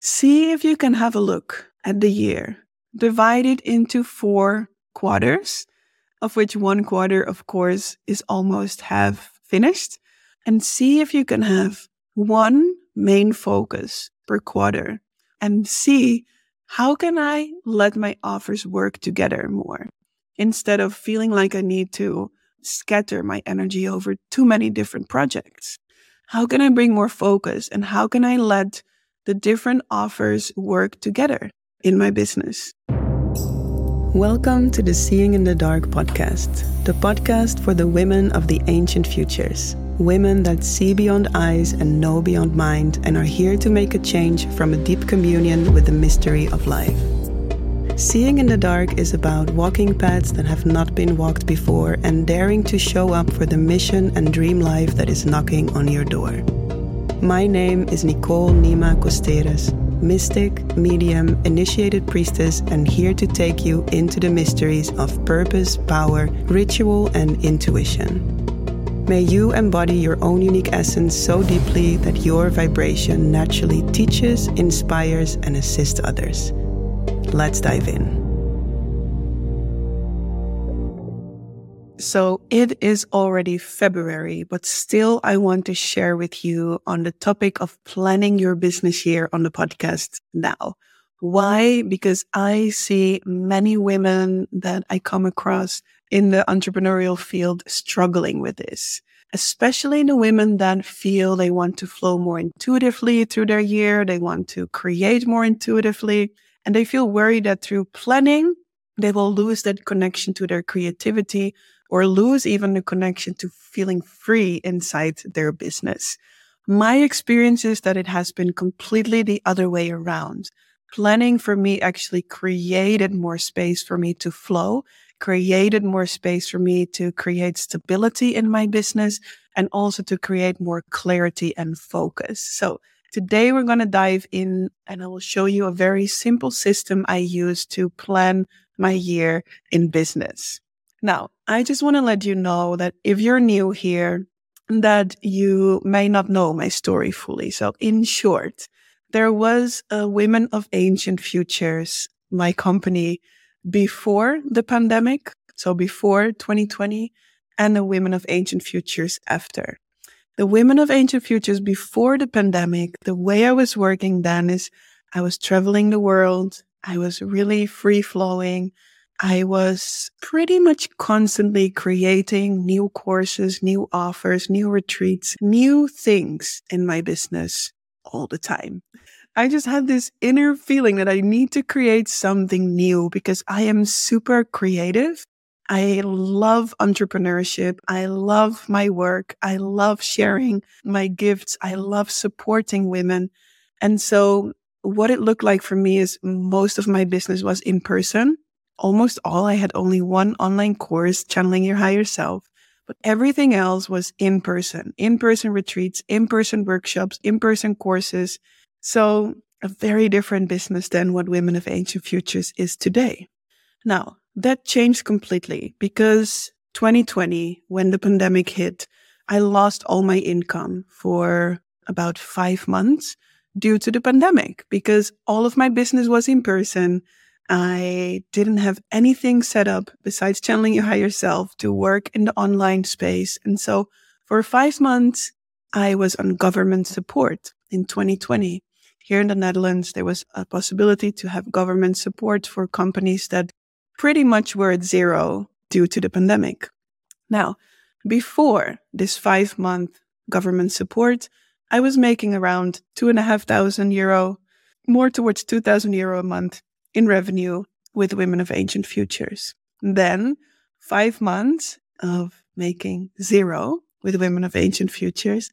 see if you can have a look at the year, divide it into four quarters, of which one quarter, of course, is almost half finished, and see if you can have one main focus per quarter and see how can I let my offers work together more instead of feeling like I need to scatter my energy over too many different projects? How can I bring more focus and how can I let the different offers work together in my business? Welcome to the Seeing in the Dark podcast, the podcast for the women of the ancient futures, women that see beyond eyes and know beyond mind and are here to make a change from a deep communion with the mystery of life. Seeing in the dark is about walking paths that have not been walked before and daring to show up for the mission and dream life that is knocking on your door. My name is Nicole Nyima Costerus, mystic, medium, initiated priestess, and here to take you into the mysteries of purpose, power, ritual, and intuition. May you embody your own unique essence so deeply that your vibration naturally teaches, inspires, and assists others. Let's dive in. So it is already February, but still I want to share with you on the topic of planning your business year on the podcast now. Why? Because I see many women that I come across in the entrepreneurial field struggling with this, especially the women that feel they want to flow more intuitively through their year. They want to create more intuitively and they feel worried that through planning, they will lose that connection to their creativity or lose even the connection to feeling free inside their business. My experience is that it has been completely the other way around. Planning for me actually created more space for me to flow, created more space for me to create stability in my business and also to create more clarity and focus. So Today, we're going to dive in and I will show you a very simple system I use to plan my year in business. Now, I just want to let you know that if you're new here, that you may not know my story fully. So in short, there was a Women of Ancient Futures, my company before the pandemic. So before 2020 and the Women of Ancient Futures after the women of ancient futures before the pandemic, the way I was working then is I was traveling the world. I was really free flowing. I was pretty much constantly creating new courses, new offers, new retreats, new things in my business all the time. I just had this inner feeling that I need to create something new because I am super creative I love entrepreneurship. I love my work. I love sharing my gifts. I love supporting women. And so what it looked like for me is most of my business was in person. Almost all. I had only one online course, channeling your higher self, but everything else was in person, in person retreats, in person workshops, in person courses. So a very different business than what Women of Ancient Futures is today. Now, that changed completely because 2020, when the pandemic hit, I lost all my income for about five months due to the pandemic because all of my business was in person. I didn't have anything set up besides channeling your higher self to work in the online space. And so for five months, I was on government support in 2020. Here in the Netherlands, there was a possibility to have government support for companies that pretty much were at zero due to the pandemic. Now, before this five month government support, I was making around two and a half thousand euro, more towards 2000 euro a month in revenue with Women of Ancient Futures. Then five months of making zero with Women of Ancient Futures.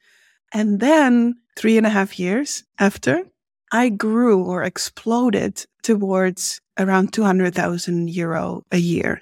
And then three and a half years after, I grew or exploded towards around 200,000 euro a year.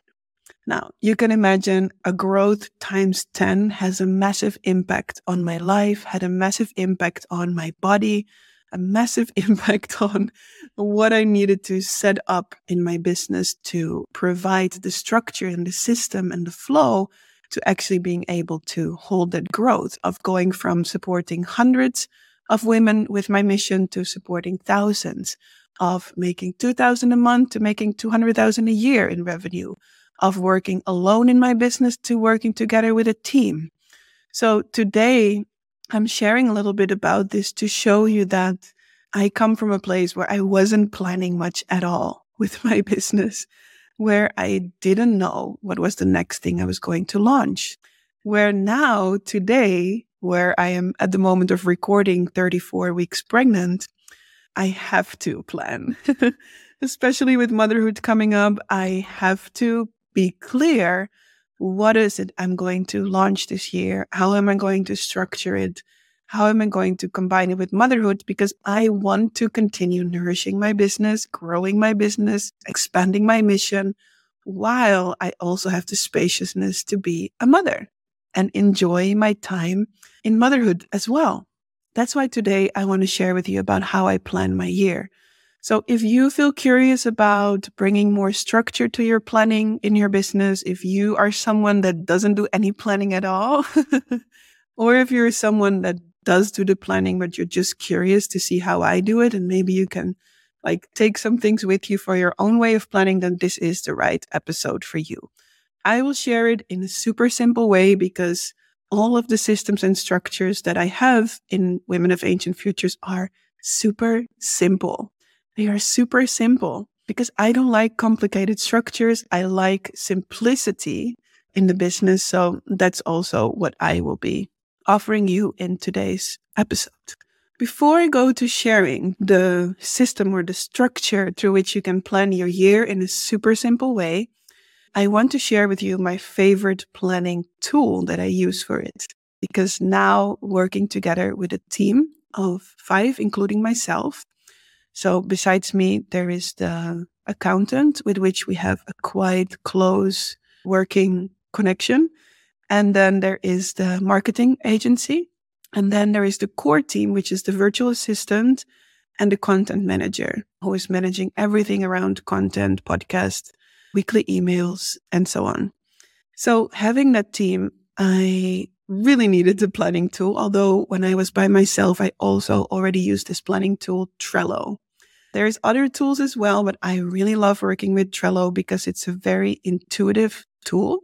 Now, you can imagine a growth times 10 has a massive impact on my life, had a massive impact on my body, a massive impact on what I needed to set up in my business to provide the structure and the system and the flow to actually being able to hold that growth of going from supporting hundreds of women with my mission to supporting thousands, of making 2000 a month to making 200,000 a year in revenue, of working alone in my business to working together with a team. So today I'm sharing a little bit about this to show you that I come from a place where I wasn't planning much at all with my business, where I didn't know what was the next thing I was going to launch. Where now, today, where I am at the moment of recording 34 weeks pregnant, I have to plan. Especially with motherhood coming up, I have to be clear what is it I'm going to launch this year? How am I going to structure it? How am I going to combine it with motherhood? Because I want to continue nourishing my business, growing my business, expanding my mission, while I also have the spaciousness to be a mother and enjoy my time in motherhood as well. That's why today I want to share with you about how I plan my year. So if you feel curious about bringing more structure to your planning in your business, if you are someone that doesn't do any planning at all, or if you're someone that does do the planning, but you're just curious to see how I do it, and maybe you can like take some things with you for your own way of planning, then this is the right episode for you. I will share it in a super simple way because all of the systems and structures that I have in Women of Ancient Futures are super simple. They are super simple because I don't like complicated structures. I like simplicity in the business. So that's also what I will be offering you in today's episode. Before I go to sharing the system or the structure through which you can plan your year in a super simple way, I want to share with you my favorite planning tool that I use for it. Because now working together with a team of five, including myself, so besides me, there is the accountant with which we have a quite close working connection. And then there is the marketing agency. And then there is the core team, which is the virtual assistant and the content manager who is managing everything around content, podcast, weekly emails, and so on. So having that team, I really needed the planning tool. Although when I was by myself, I also already used this planning tool, Trello. There's other tools as well, but I really love working with Trello because it's a very intuitive tool.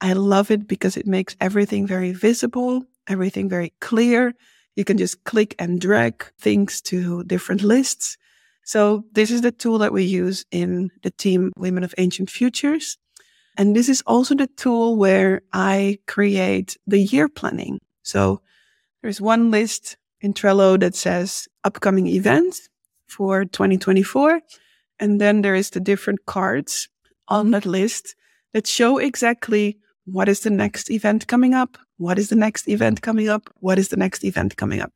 I love it because it makes everything very visible, everything very clear. You can just click and drag things to different lists. So this is the tool that we use in the team Women of Ancient Futures. And this is also the tool where I create the year planning. So there's one list in Trello that says upcoming events for 2024. And then there is the different cards on that list that show exactly what is the next event coming up? What is the next event coming up? What is the next event coming up?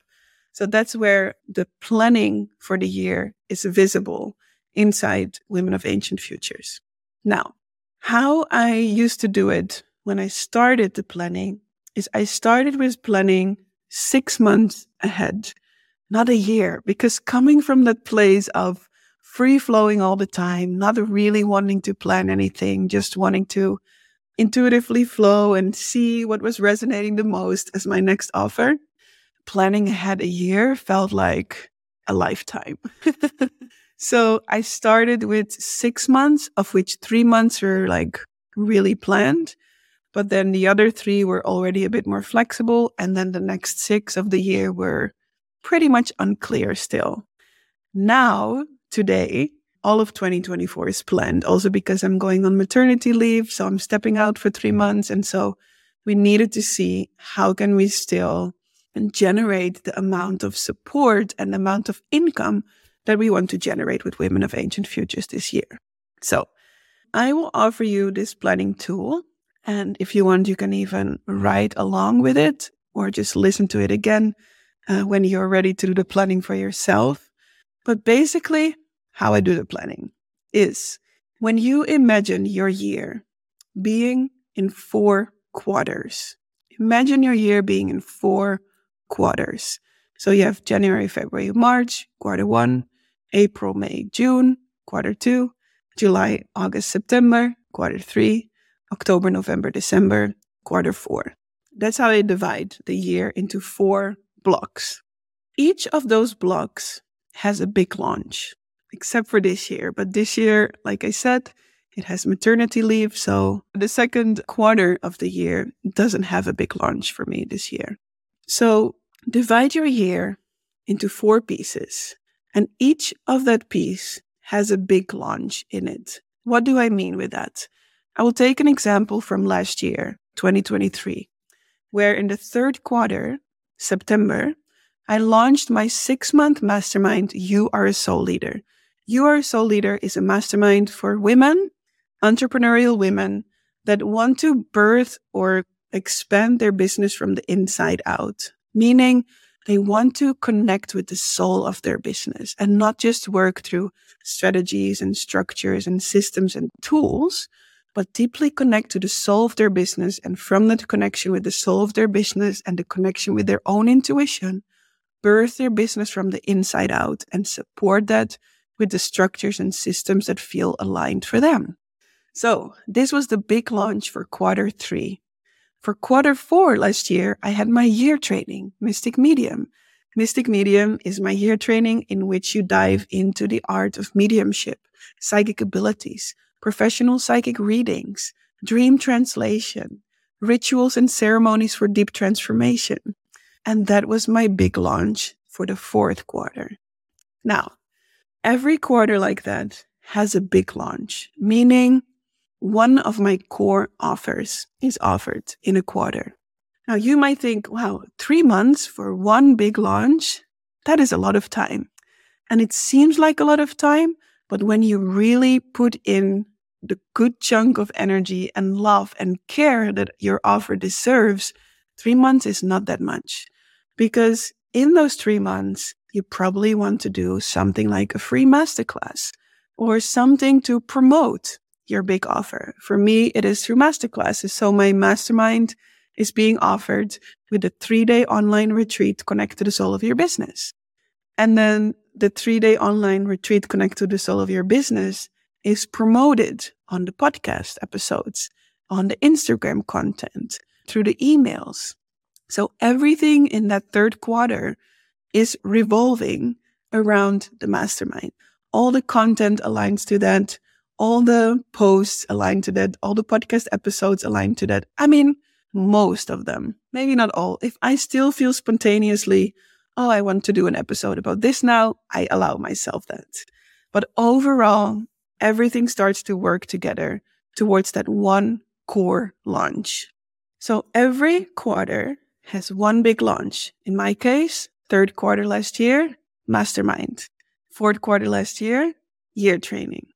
So that's where the planning for the year is visible inside Women of Ancient Futures. Now, how I used to do it when I started the planning is I started with planning six months ahead not a year, because coming from that place of free flowing all the time, not really wanting to plan anything, just wanting to intuitively flow and see what was resonating the most as my next offer, planning ahead a year felt like a lifetime. so I started with six months, of which three months were like really planned. But then the other three were already a bit more flexible. And then the next six of the year were pretty much unclear still. Now, today, all of 2024 is planned also because I'm going on maternity leave. So I'm stepping out for three months. And so we needed to see how can we still generate the amount of support and the amount of income that we want to generate with Women of Ancient Futures this year. So I will offer you this planning tool. And if you want, you can even write along with it or just listen to it again uh, when you're ready to do the planning for yourself. But basically, how I do the planning is when you imagine your year being in four quarters. Imagine your year being in four quarters. So you have January, February, March, quarter one, April, May, June, quarter two, July, August, September, quarter three, October, November, December, quarter four. That's how I divide the year into four blocks. each of those blocks has a big launch, except for this year. But this year, like I said, it has maternity leave. So the second quarter of the year doesn't have a big launch for me this year. So divide your year into four pieces, and each of that piece has a big launch in it. What do I mean with that? I will take an example from last year, 2023, where in the third quarter, September, I launched my six month mastermind, You Are a Soul Leader. You Are a Soul Leader is a mastermind for women, entrepreneurial women that want to birth or expand their business from the inside out, meaning they want to connect with the soul of their business and not just work through strategies and structures and systems and tools, but deeply connect to the soul of their business. And from that connection with the soul of their business and the connection with their own intuition, birth their business from the inside out and support that with the structures and systems that feel aligned for them. So this was the big launch for quarter three. For quarter four last year, I had my year training, Mystic Medium. Mystic Medium is my year training in which you dive into the art of mediumship, psychic abilities, professional psychic readings, dream translation, rituals and ceremonies for deep transformation. And that was my big launch for the fourth quarter. Now, every quarter like that has a big launch, meaning one of my core offers is offered in a quarter. Now you might think, wow, three months for one big launch? That is a lot of time. And it seems like a lot of time, but when you really put in the good chunk of energy and love and care that your offer deserves, three months is not that much. Because in those three months, you probably want to do something like a free masterclass or something to promote your big offer. For me, it is through masterclasses. So my mastermind is being offered with a three day online retreat connect to the soul of your business. And then the three day online retreat connect to the soul of your business is promoted on the podcast episodes, on the Instagram content, through the emails. So everything in that third quarter is revolving around the mastermind. All the content aligns to that. All the posts align to that. All the podcast episodes align to that. I mean, most of them, maybe not all. If I still feel spontaneously, oh, I want to do an episode about this now, I allow myself that. But overall, everything starts to work together towards that one core launch. So every quarter has one big launch. In my case, third quarter last year, mastermind. Fourth quarter last year, year training.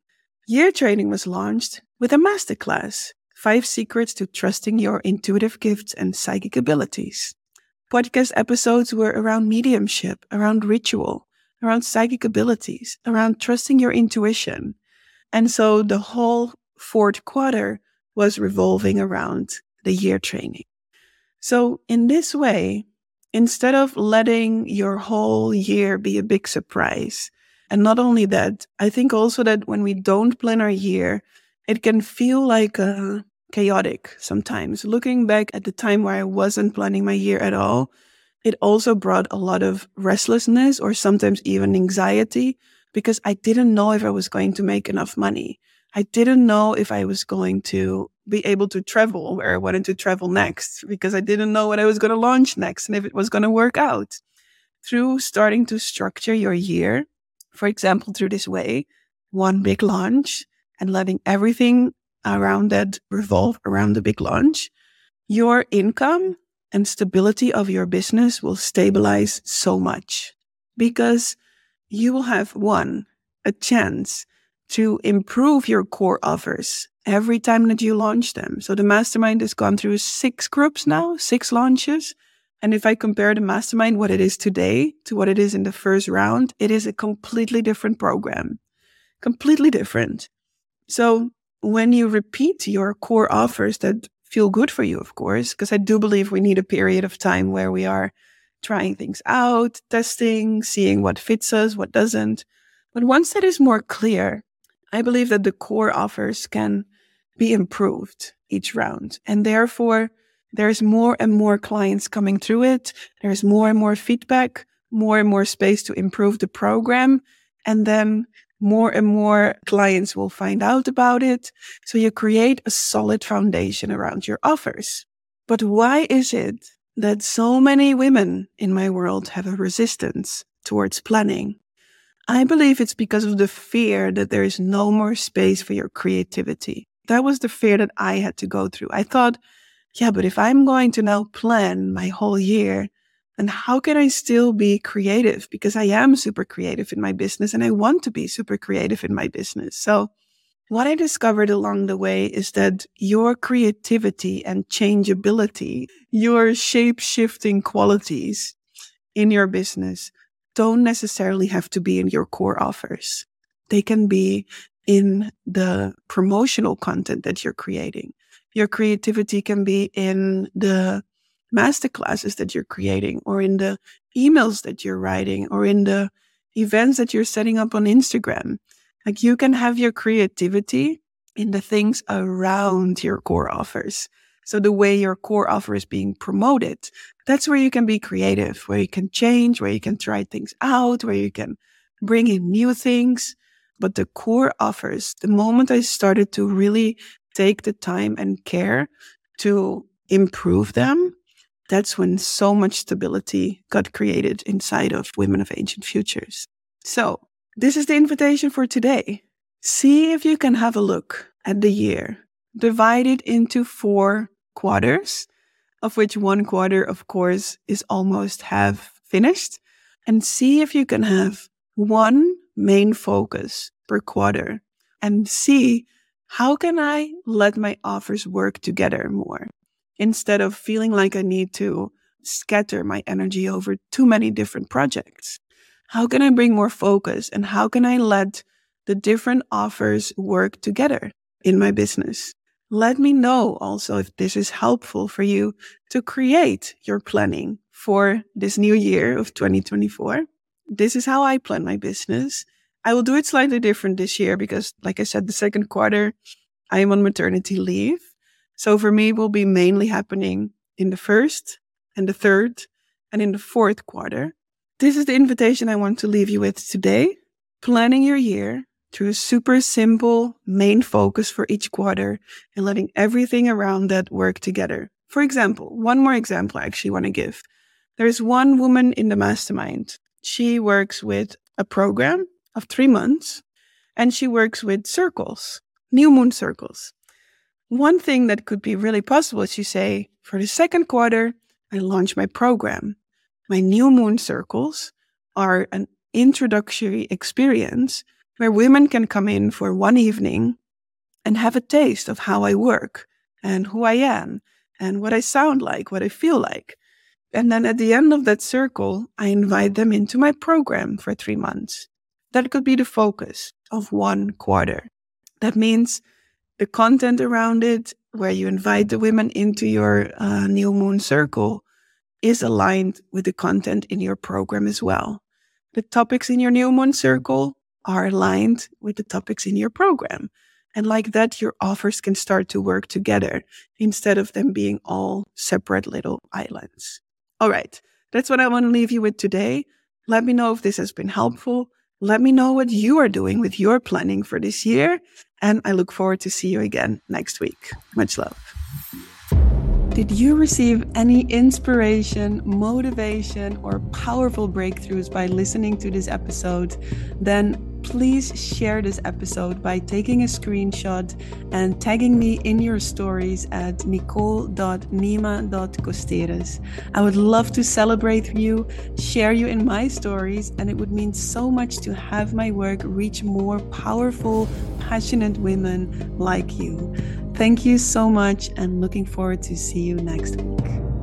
Year training was launched with a masterclass, five secrets to trusting your intuitive gifts and psychic abilities. Podcast episodes were around mediumship, around ritual, around psychic abilities, around trusting your intuition, and so the whole fourth quarter was revolving around the year training. So in this way, instead of letting your whole year be a big surprise, and not only that, I think also that when we don't plan our year, it can feel like uh, chaotic sometimes. Looking back at the time where I wasn't planning my year at all, it also brought a lot of restlessness or sometimes even anxiety because I didn't know if I was going to make enough money. I didn't know if I was going to be able to travel where I wanted to travel next because I didn't know what I was going to launch next and if it was going to work out. Through starting to structure your year, for example, through this way, one big launch and letting everything around that revolve around the big launch, your income and stability of your business will stabilize so much because you will have one, a chance to improve your core offers every time that you launch them. So the mastermind has gone through six groups now, six launches. And if I compare the mastermind, what it is today to what it is in the first round, it is a completely different program, completely different. So when you repeat your core offers that feel good for you, of course, because I do believe we need a period of time where we are trying things out, testing, seeing what fits us, what doesn't. But once that is more clear, I believe that the core offers can be improved each round. And therefore, there's more and more clients coming through it. There's more and more feedback, more and more space to improve the program. And then more and more clients will find out about it. So you create a solid foundation around your offers. But why is it that so many women in my world have a resistance towards planning? I believe it's because of the fear that there is no more space for your creativity. That was the fear that I had to go through. I thought, yeah, but if I'm going to now plan my whole year, then how can I still be creative? Because I am super creative in my business and I want to be super creative in my business. So what I discovered along the way is that your creativity and changeability, your shape shifting qualities in your business don't necessarily have to be in your core offers. They can be in the promotional content that you're creating. Your creativity can be in the masterclasses that you're creating or in the emails that you're writing or in the events that you're setting up on Instagram. Like you can have your creativity in the things around your core offers. So the way your core offer is being promoted, that's where you can be creative, where you can change, where you can try things out, where you can bring in new things. But the core offers, the moment I started to really take the time and care to improve them, that's when so much stability got created inside of Women of Ancient Futures. So this is the invitation for today. See if you can have a look at the year, divided into four quarters, of which one quarter, of course, is almost half finished, and see if you can have one main focus per quarter and see how can I let my offers work together more instead of feeling like I need to scatter my energy over too many different projects. How can I bring more focus and how can I let the different offers work together in my business? Let me know also if this is helpful for you to create your planning for this new year of 2024. This is how I plan my business. I will do it slightly different this year because, like I said, the second quarter, I am on maternity leave. So for me, it will be mainly happening in the first and the third and in the fourth quarter. This is the invitation I want to leave you with today. Planning your year through a super simple main focus for each quarter and letting everything around that work together. For example, one more example I actually want to give. There's one woman in the mastermind. She works with a program of three months and she works with circles, new moon circles. One thing that could be really possible is you say, for the second quarter, I launch my program. My new moon circles are an introductory experience where women can come in for one evening and have a taste of how I work and who I am and what I sound like, what I feel like. And then at the end of that circle, I invite them into my program for three months. That could be the focus of one quarter. That means the content around it, where you invite the women into your uh, new moon circle, is aligned with the content in your program as well. The topics in your new moon circle are aligned with the topics in your program. And like that, your offers can start to work together instead of them being all separate little islands. All right. That's what I want to leave you with today. Let me know if this has been helpful. Let me know what you are doing with your planning for this year. And I look forward to see you again next week. Much love. Did you receive any inspiration, motivation, or powerful breakthroughs by listening to this episode? Then please share this episode by taking a screenshot and tagging me in your stories at nicole.nyima.costerus. I would love to celebrate you, share you in my stories, and it would mean so much to have my work reach more powerful, passionate women like you. Thank you so much and looking forward to see you next week.